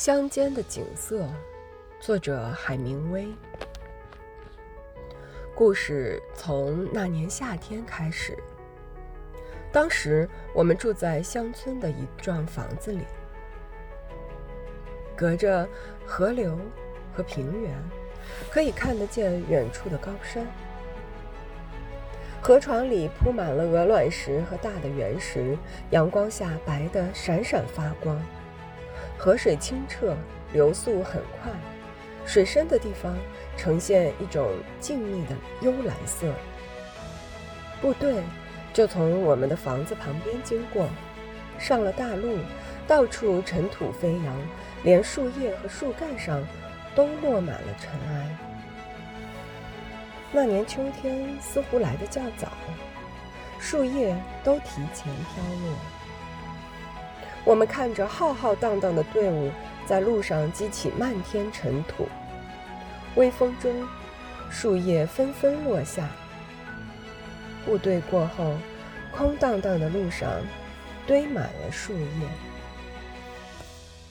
乡间的景色，作者海明威。故事从那年夏天开始。当时我们住在乡村的一幢房子里，隔着河流和平原，可以看得见远处的高山。河床里铺满了鹅卵石和大的原石，阳光下白的闪闪发光。河水清澈，流速很快，水深的地方呈现一种静谧的幽蓝色。部队就从我们的房子旁边经过，上了大路，到处尘土飞扬，连树叶和树干上都落满了尘埃。那年秋天似乎来得较早，树叶都提前飘落。我们看着浩浩荡荡的队伍在路上激起漫天尘土，微风中，树叶纷纷落下。部队过后，空荡荡的路上堆满了树叶。